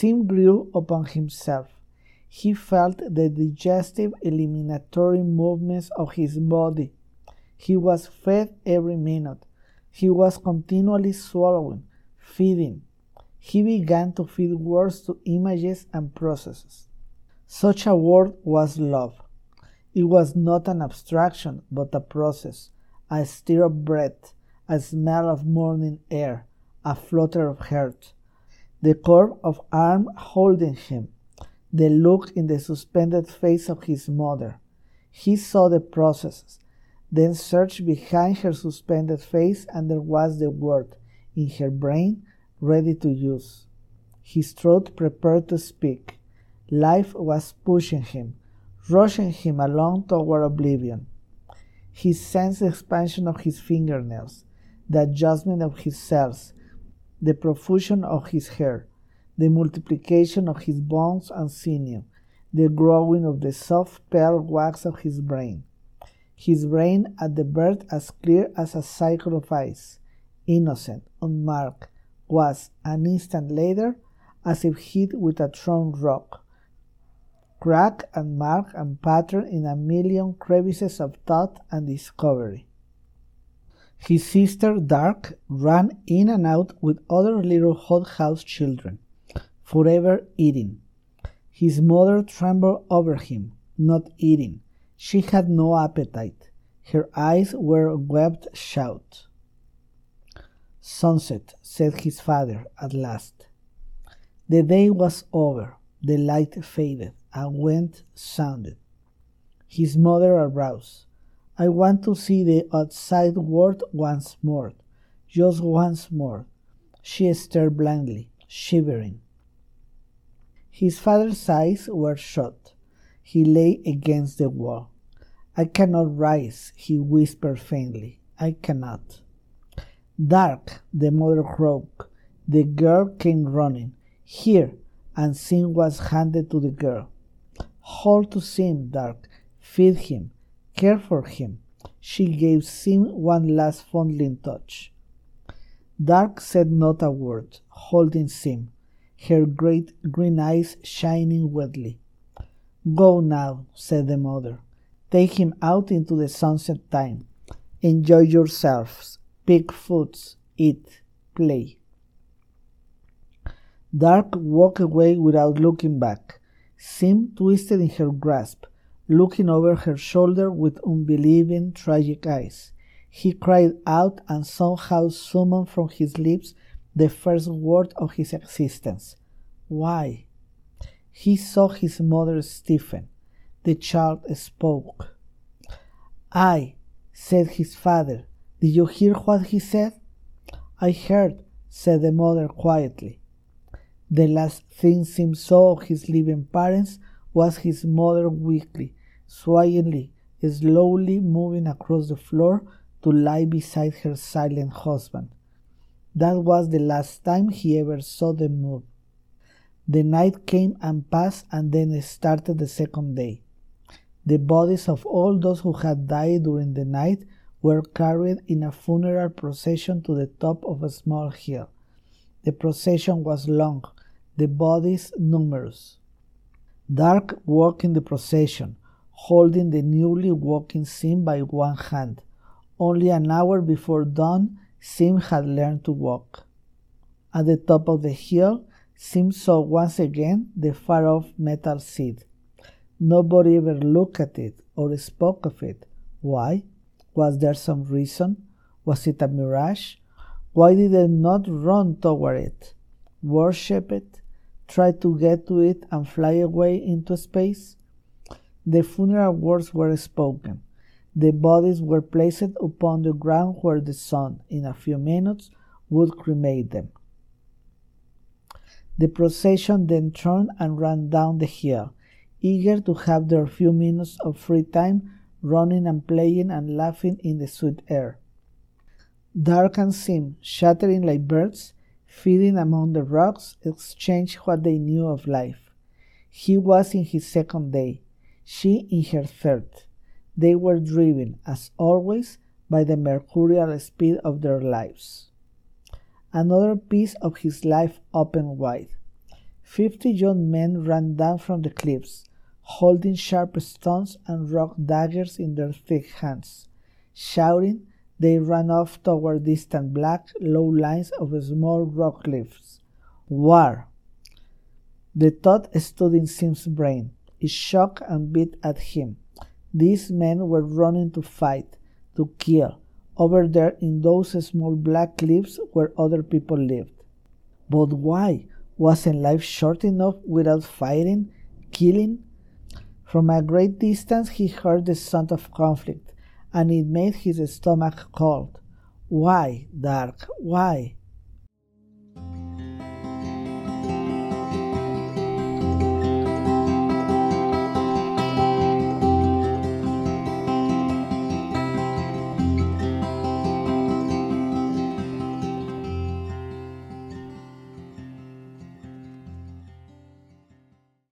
Sim grew upon himself. He felt the digestive eliminatory movements of his body. He was fed every minute. He was continually swallowing, feeding. He began to feed words to images and processes. Such a word was love. It was not an abstraction, but a process, a stir of breath, a smell of morning air, a flutter of heart, the curve of arm holding him, the look in the suspended face of his mother. He saw the processes, then searched behind her suspended face, and there was the word in her brain ready to use. His throat prepared to speak. Life was pushing him, rushing him along toward oblivion. He sensed the expansion of his fingernails, the adjustment of his cells, the profusion of his hair, the multiplication of his bones and sinew, the growing of the soft pale wax of his brain. His brain at the birth as clear as a cycle of ice, innocent, unmarked, was, an instant later, as if hit with a thrown rock, cracked and marked and patterned in a million crevices of thought and discovery. His sister, Dark, ran in and out with other little hothouse children, forever eating. His mother trembled over him, not eating. She had no appetite. Her eyes were webbed shut. Sunset, said his father at last. The day was over. The light faded. and wind sounded. His mother aroused. I want to see the outside world once more, just once more. She stared blindly, shivering. His father's eyes were shut. He lay against the wall. I cannot rise, he whispered faintly. I cannot. Dark, the mother croaked. The girl came running. Here, and Sim was handed to the girl. Hold to Sim, Dark. Feed him. Care for him. She gave Sim one last fondling touch. Dark said not a word, holding Sim, her great green eyes shining wetly. Go now, said the mother. Take him out into the sunset time. Enjoy yourselves. Pick foods. Eat. Play. Dark walked away without looking back. Sim twisted in her grasp, looking over her shoulder with unbelieving, tragic eyes. He cried out and somehow summoned from his lips the first word of his existence. Why? He saw his mother stiffen. The child spoke. I, said his father. Did you hear what he said? I heard, said the mother quietly. The last thing Sim saw of his living parents was his mother weakly, swayingly, slowly moving across the floor to lie beside her silent husband. That was the last time he ever saw them move. The night came and passed, and then started the second day. The bodies of all those who had died during the night were carried in a funeral procession to the top of a small hill. The procession was long, the bodies numerous. Dark walked in the procession, holding the newly walking Sim by one hand. Only an hour before dawn, Sim had learned to walk. At the top of the hill, Sim saw once again the far off metal seat. Nobody ever looked at it or spoke of it. Why? Was there some reason? Was it a mirage? Why did they not run toward it, worship it, try to get to it and fly away into space? The funeral words were spoken. The bodies were placed upon the ground where the sun, in a few minutes, would cremate them. The procession then turned and ran down the hill, eager to have their few minutes of free time running and playing and laughing in the sweet air. Dark and Sim, chattering like birds, feeding among the rocks, exchanged what they knew of life. He was in his second day, she in her third. They were driven, as always, by the mercurial speed of their lives. Another piece of his life opened wide. Fifty young men ran down from the cliffs, holding sharp stones and rock daggers in their thick hands. Shouting, they ran off toward distant black, low lines of small rock cliffs. War! The thought stood in Sim's brain. It shocked and beat at him. These men were running to fight, to kill, over there in those small black cliffs where other people lived. But why? Wasn't life short enough without fighting, killing? From a great distance he heard the sound of conflict, and it made his stomach cold. Why, Dark, why?